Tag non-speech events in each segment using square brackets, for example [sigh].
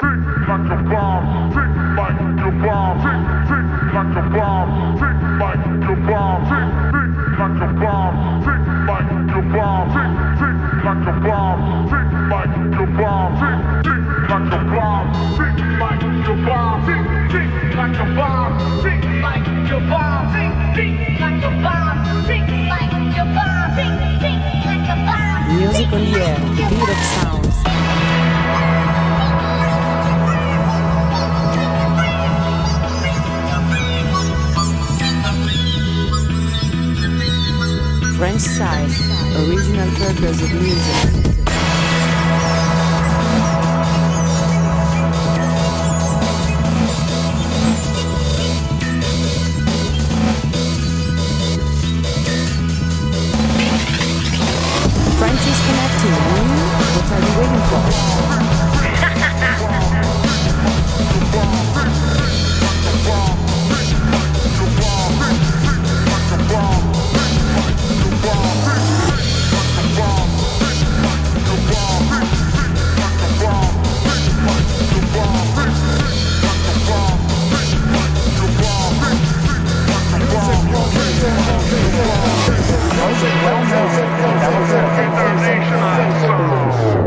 tick like a bomb, tick like a bomb, tick tick like a bomb. Original purpose of music. What are you waiting for? [laughs] Determination and sorrow.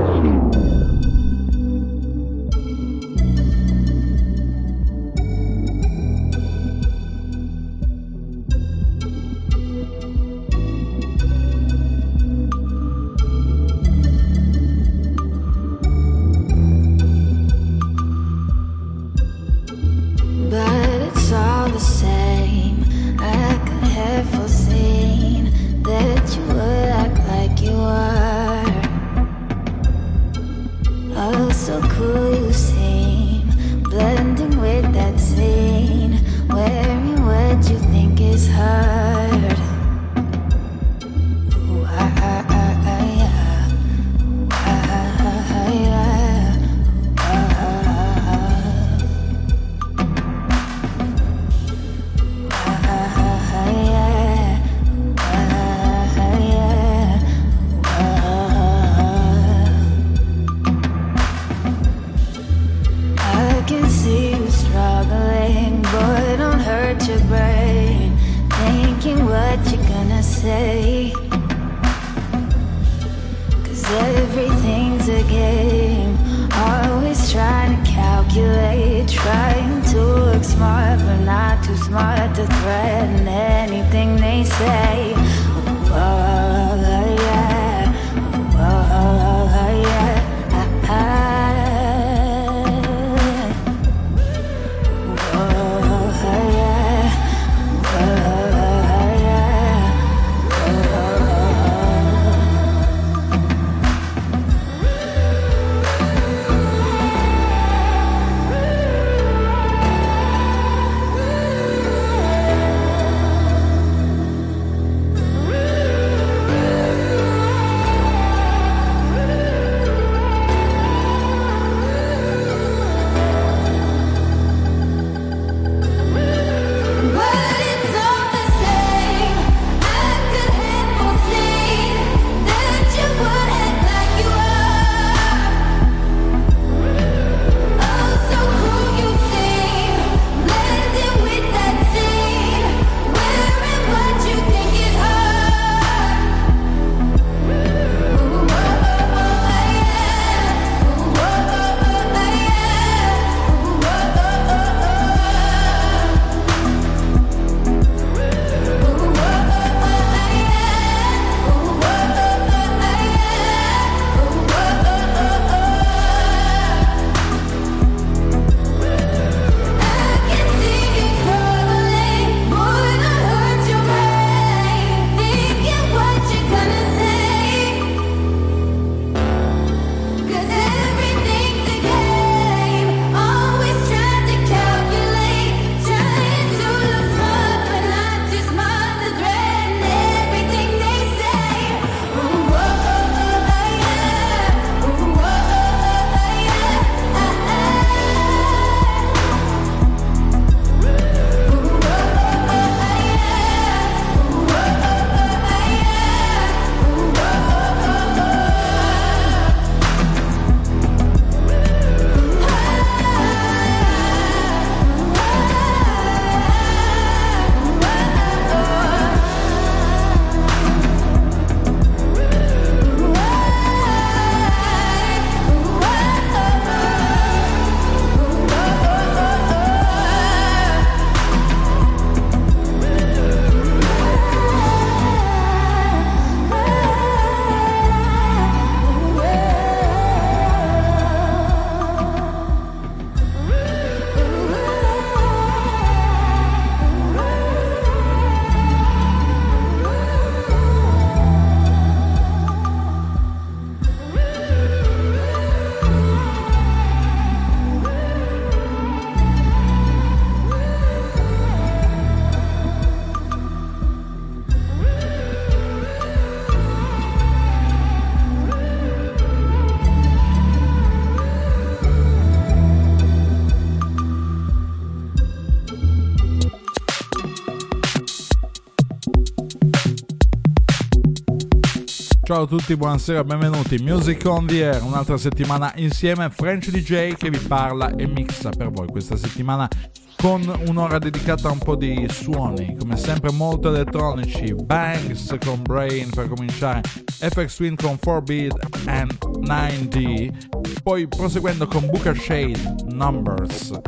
Ciao a tutti, buonasera, benvenuti. Music on the Air, un'altra settimana insieme. French DJ che vi parla e mixa per voi questa settimana con un'ora dedicata a un po' di suoni, come sempre molto elettronici, Banks con Brain per cominciare, FX Twin con 4-Beat and 9D, poi proseguendo con Booker Shade, Numbers,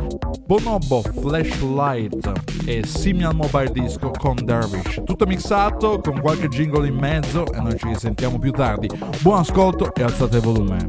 Bonobo Flashlight e Simian Mobile Disco con Dervish. Tutto mixato con qualche jingle in mezzo e noi ci risentiamo più tardi. Buon ascolto e alzate il volume.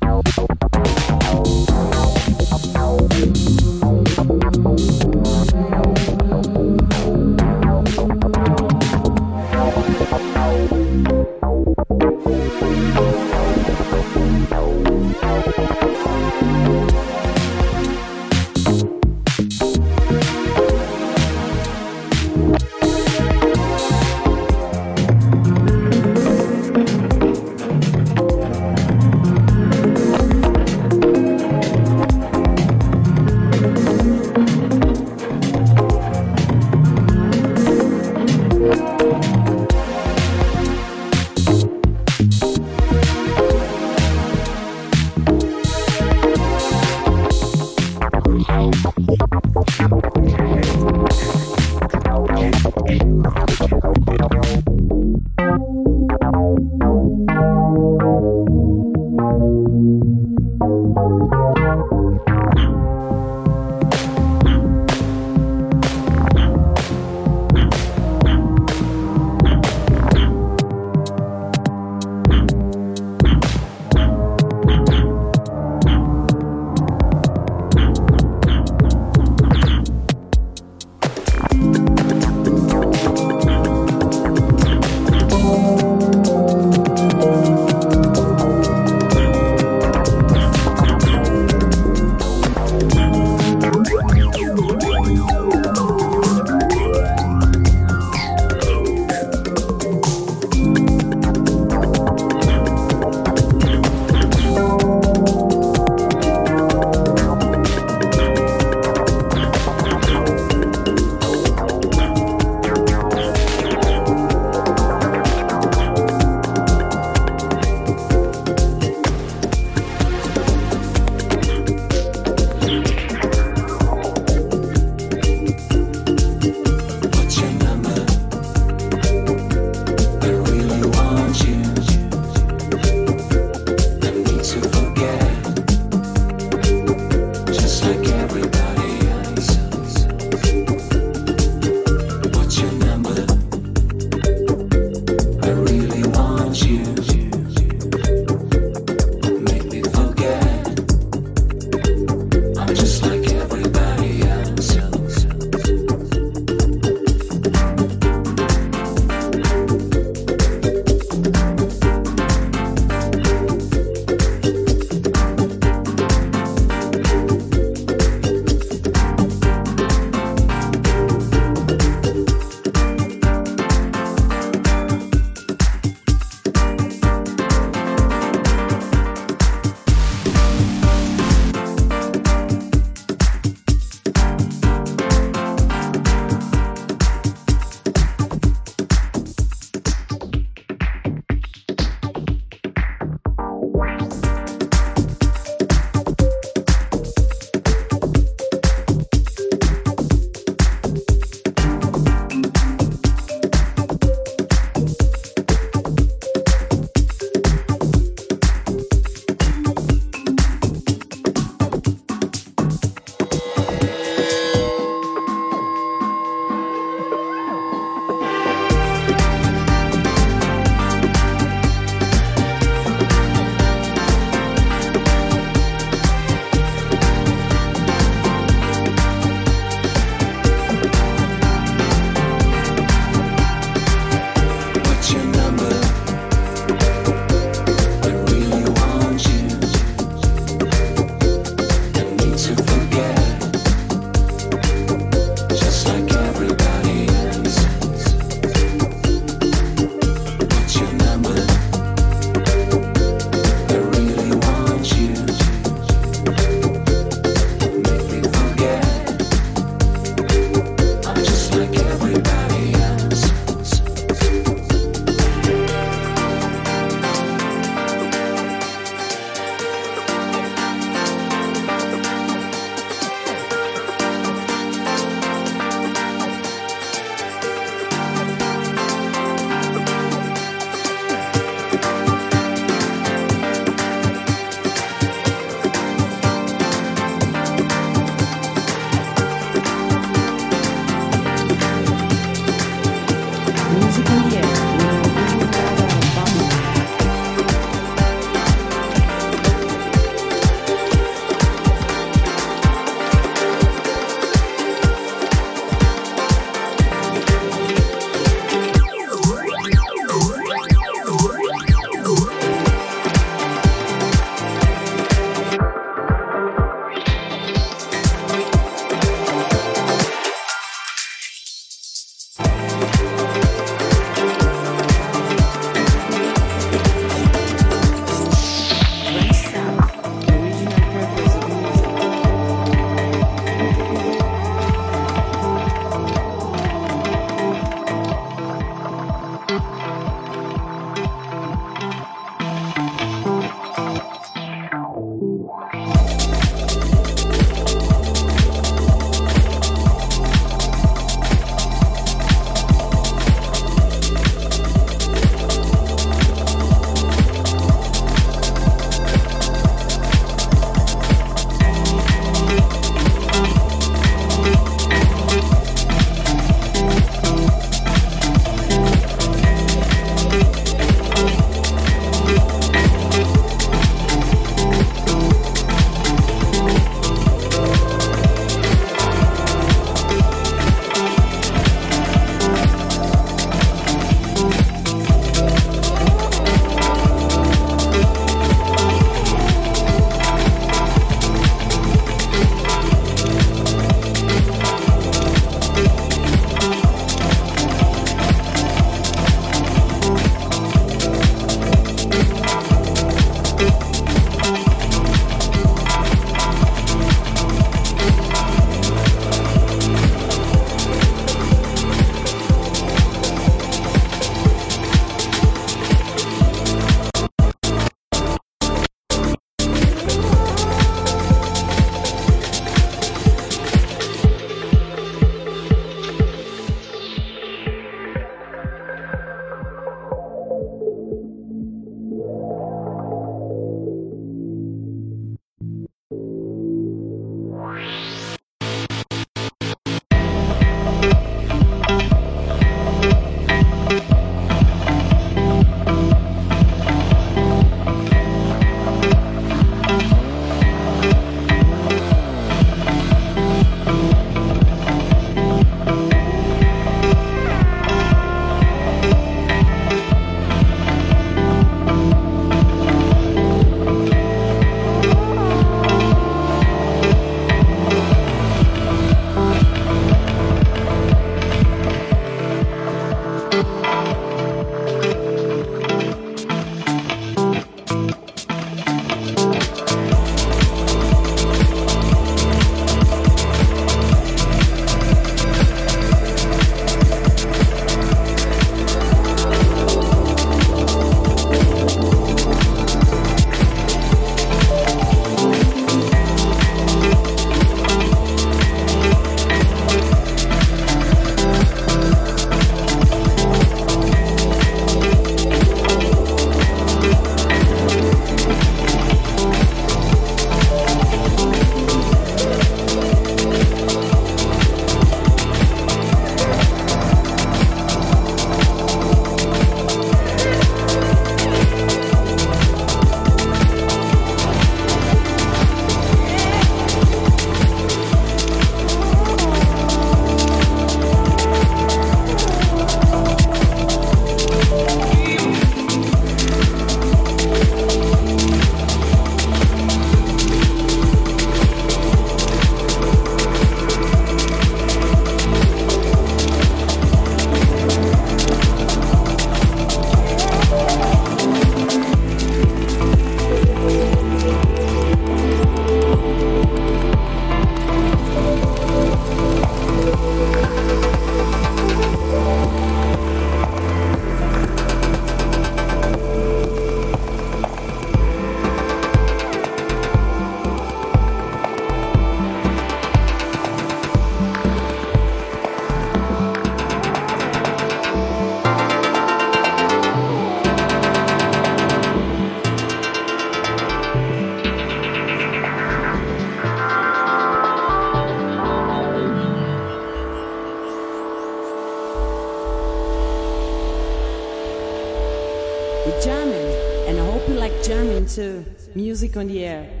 Music on the air.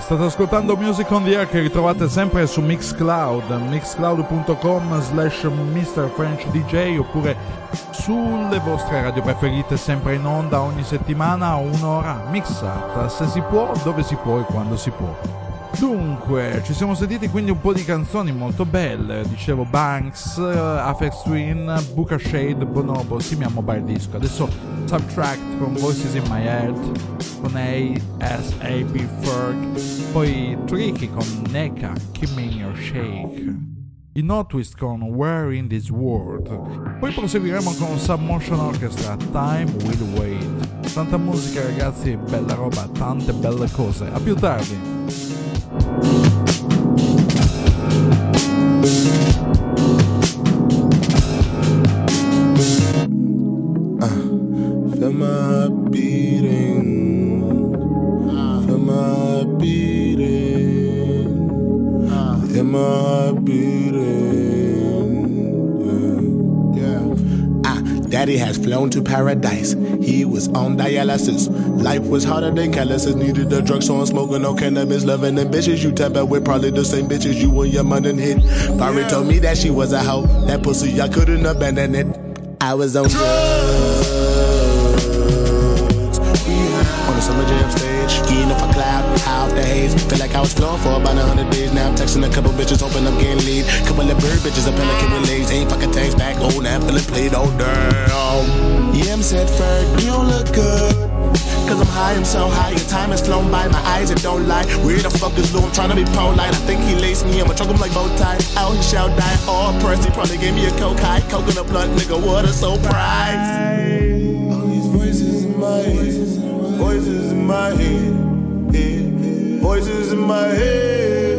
State ascoltando Music on the Air che ritrovate sempre su Mixcloud, mixcloud.com slash MrFrenchDJ oppure sulle vostre radio preferite sempre in onda ogni settimana un'ora mixata, se si può, dove si può e quando si può. Dunque, ci siamo sentiti quindi un po' di canzoni molto belle, dicevo Banks, Afex Twin, Buca Shade, Bonobo, Simia Mobile Disco, adesso Subtract con Voices in My Head, con A.S.A.B. Ferg, poi Tricky con NECA, In Your Shake, i Notwist con Where In This World, poi proseguiremo con Submotion Orchestra, Time Will Wait, tanta musica ragazzi, bella roba, tante belle cose, a più tardi! Daddy has flown to paradise. He was on dialysis. Life was harder than calluses. Needed a drug, so I'm smoking no cannabis. Loving them bitches you tap out with probably the same bitches you and your mother hit. Barry told me that she was a hoe. That pussy, I couldn't abandon it. I was on drugs. On the summer jam stage, getting off a cloud, off the haze. Feel like I was flowing for about a hundred days. Now I'm texting a couple bitches, hoping I'm getting lead. Couple of bird bitches, a pelican with legs. Ain't fucking tanks back. Oh, now I'm feeling played. Oh, damn. Yeah, I'm said, Ferg, you don't look good. Cause I'm high, I'm so high, your time has flown by, my eyes it don't lie. Where the fuck is Lou? I'm trying to be polite. I think he laced me, I'ma choke him like bow tie. Out, he shall die. All Percy probably gave me a coke high. Coconut blunt, nigga, what a surprise. All these voices in my head, voices in my head. Voices in my head,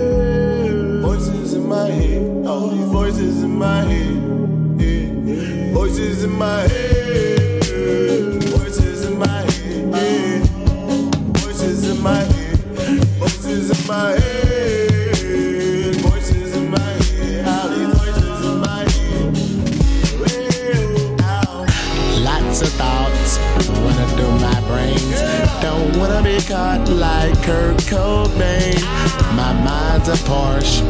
voices in my head. All these voices in my head, yeah. voices in my head, voices in my head. Voices in my head, voices in my head, caught like Kurt Cobain. My mind's a Porsche,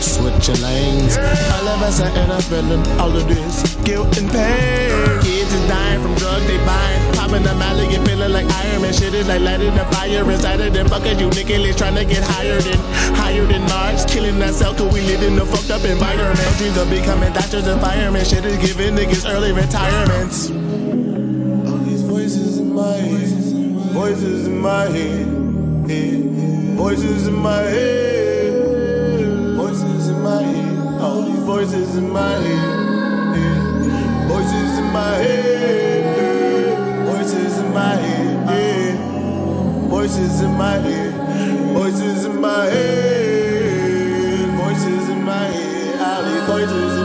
switching lanes. All of us are in a feeling all of this guilt and pain. Kids is dying from drugs they buying. Popping the alley, you feeling like Iron Man. Shit is like lighting the fire inside of them. Fuckers, you niggas trying to get higher than higher than Mars. Killing ourselves cause we live in a fucked up environment. Dreams of becoming doctors and firemen. Shit is giving niggas early retirements. Voices in my head, yeah. voices in my head, voices in my head. All these voices in my head, yeah. voices in my head, voices in my head, voices in my head, voices in my head, voices in my head. All these voices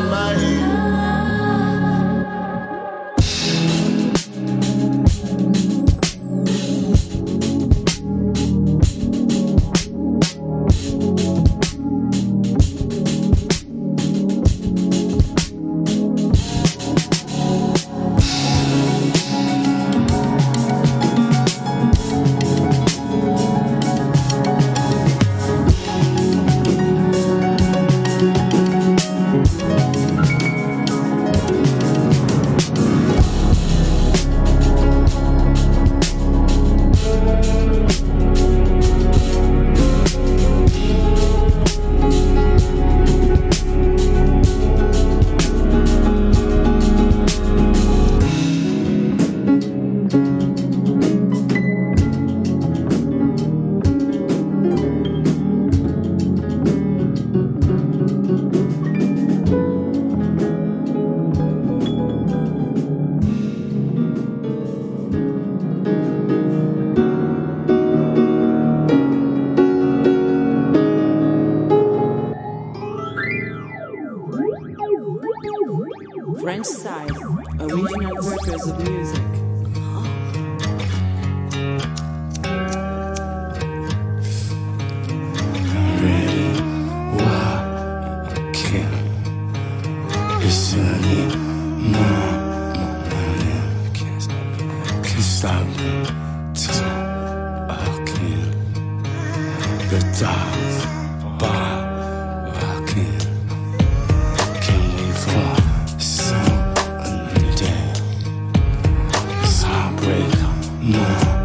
heartbreak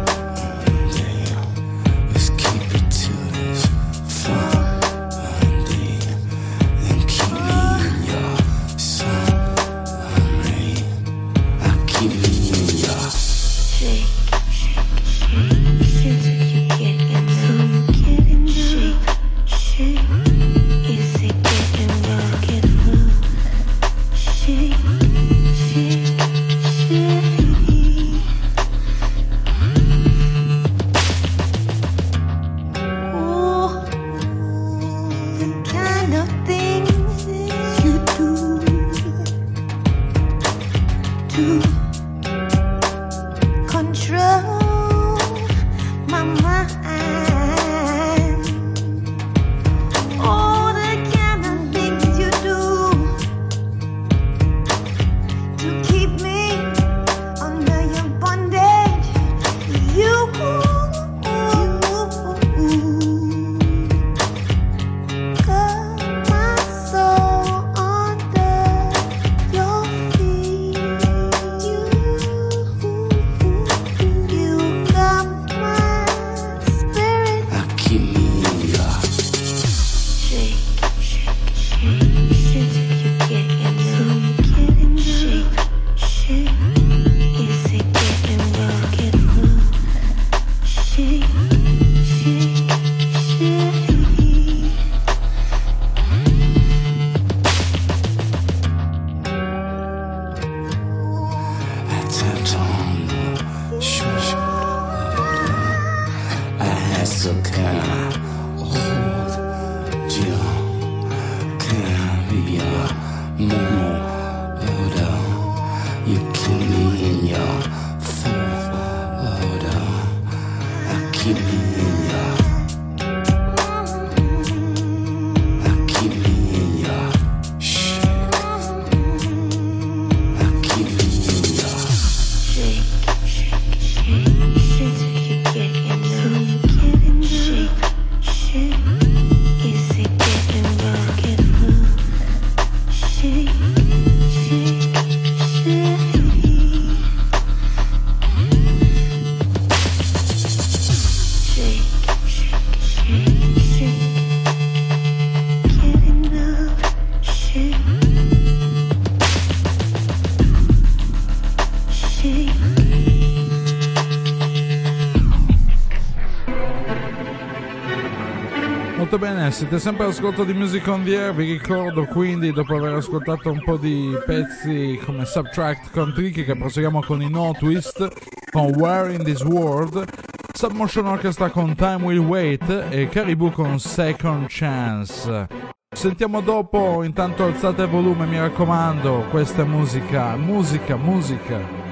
siete sempre all'ascolto di Music on the Air, vi ricordo quindi dopo aver ascoltato un po' di pezzi come Subtract con Tricky che proseguiamo con i No Twist, con Where in This World, Submotion Orchestra con Time Will Wait e Caribou con Second Chance. Sentiamo dopo, intanto alzate il volume mi raccomando, questa è musica, musica, musica.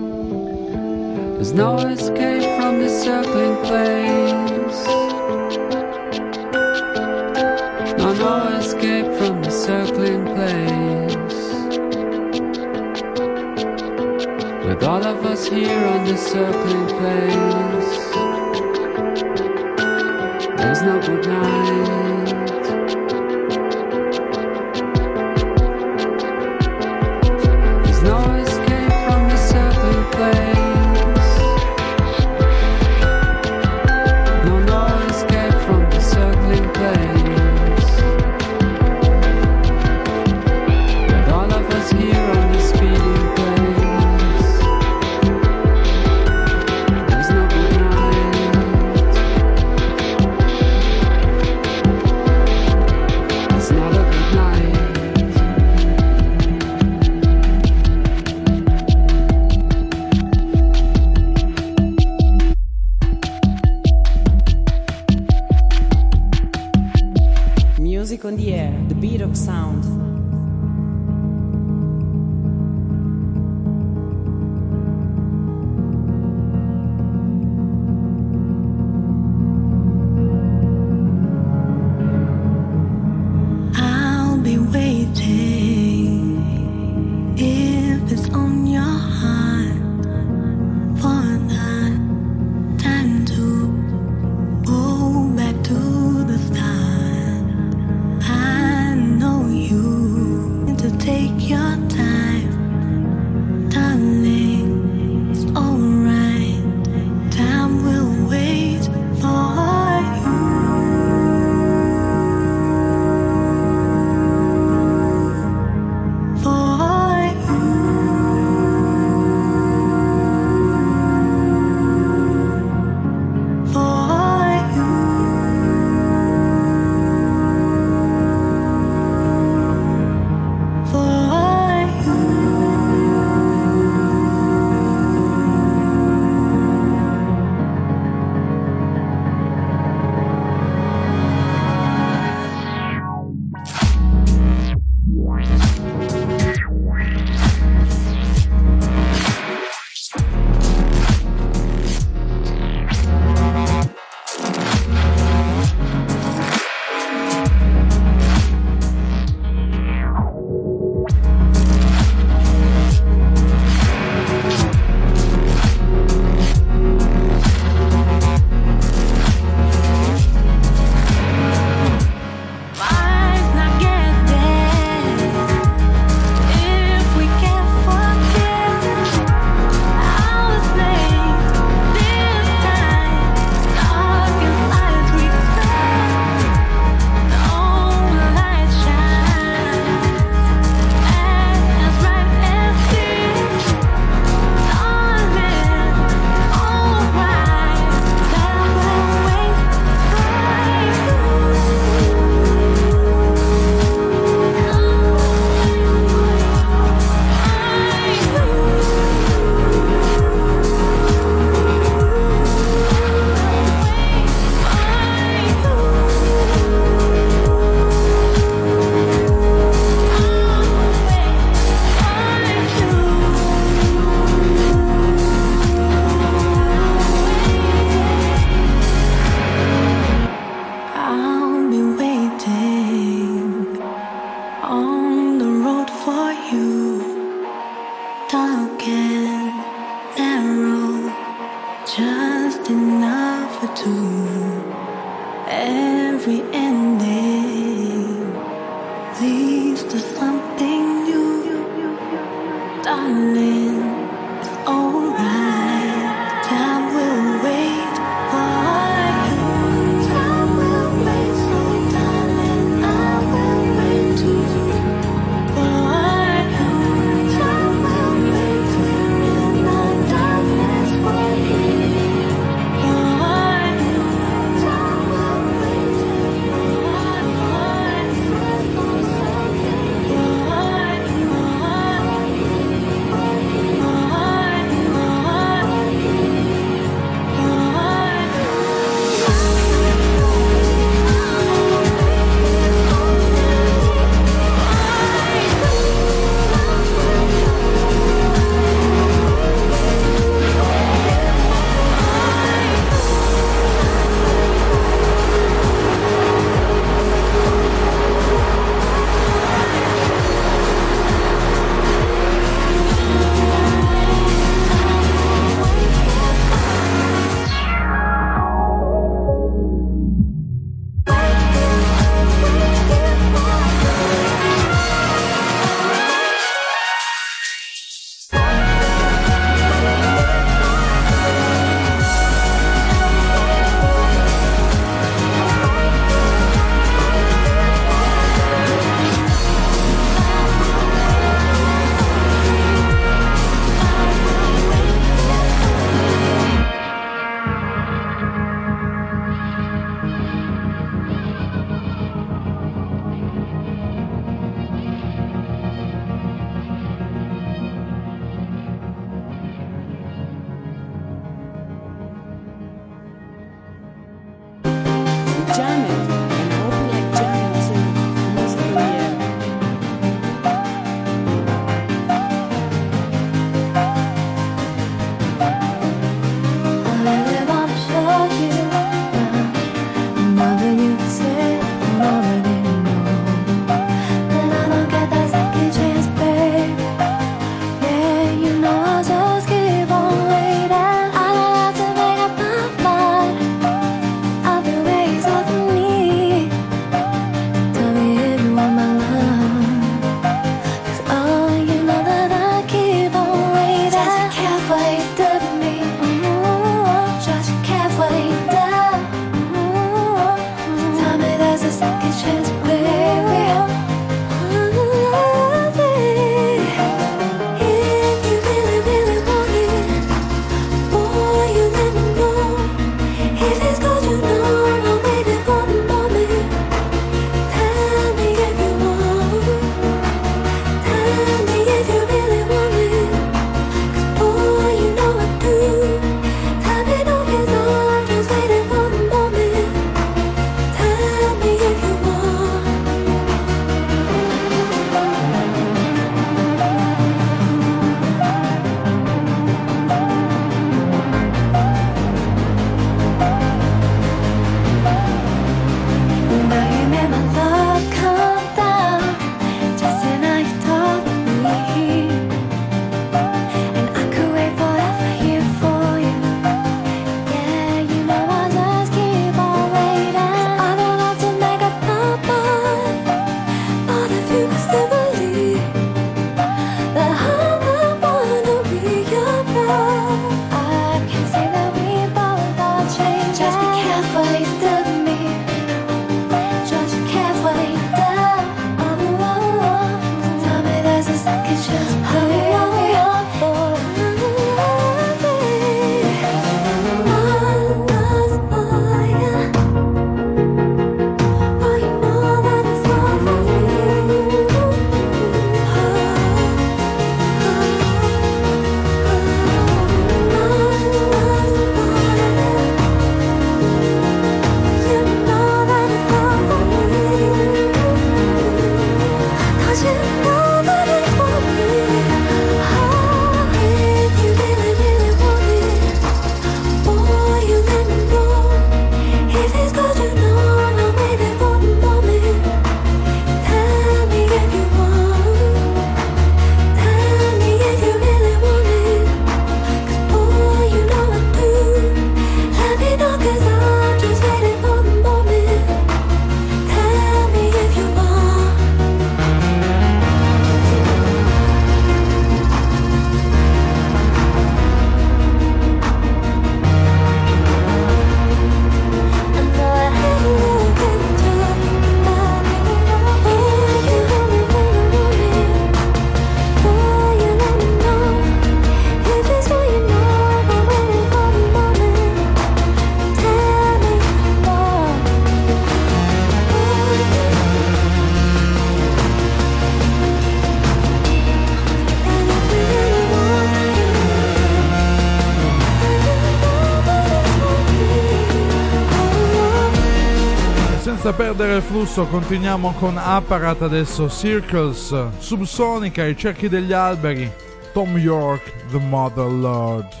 Flusso continuiamo con Apparat adesso Circles, Subsonica, i cerchi degli alberi, Tom York, The Mother Lord.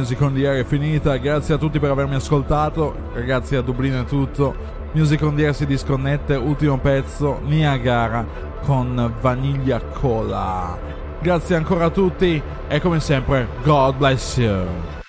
Music on the Air è finita. Grazie a tutti per avermi ascoltato. Ragazzi, a Dublino è tutto. Music on the Air si disconnette. Ultimo pezzo, Niagara con Vaniglia Cola. Grazie ancora a tutti e come sempre, God bless you.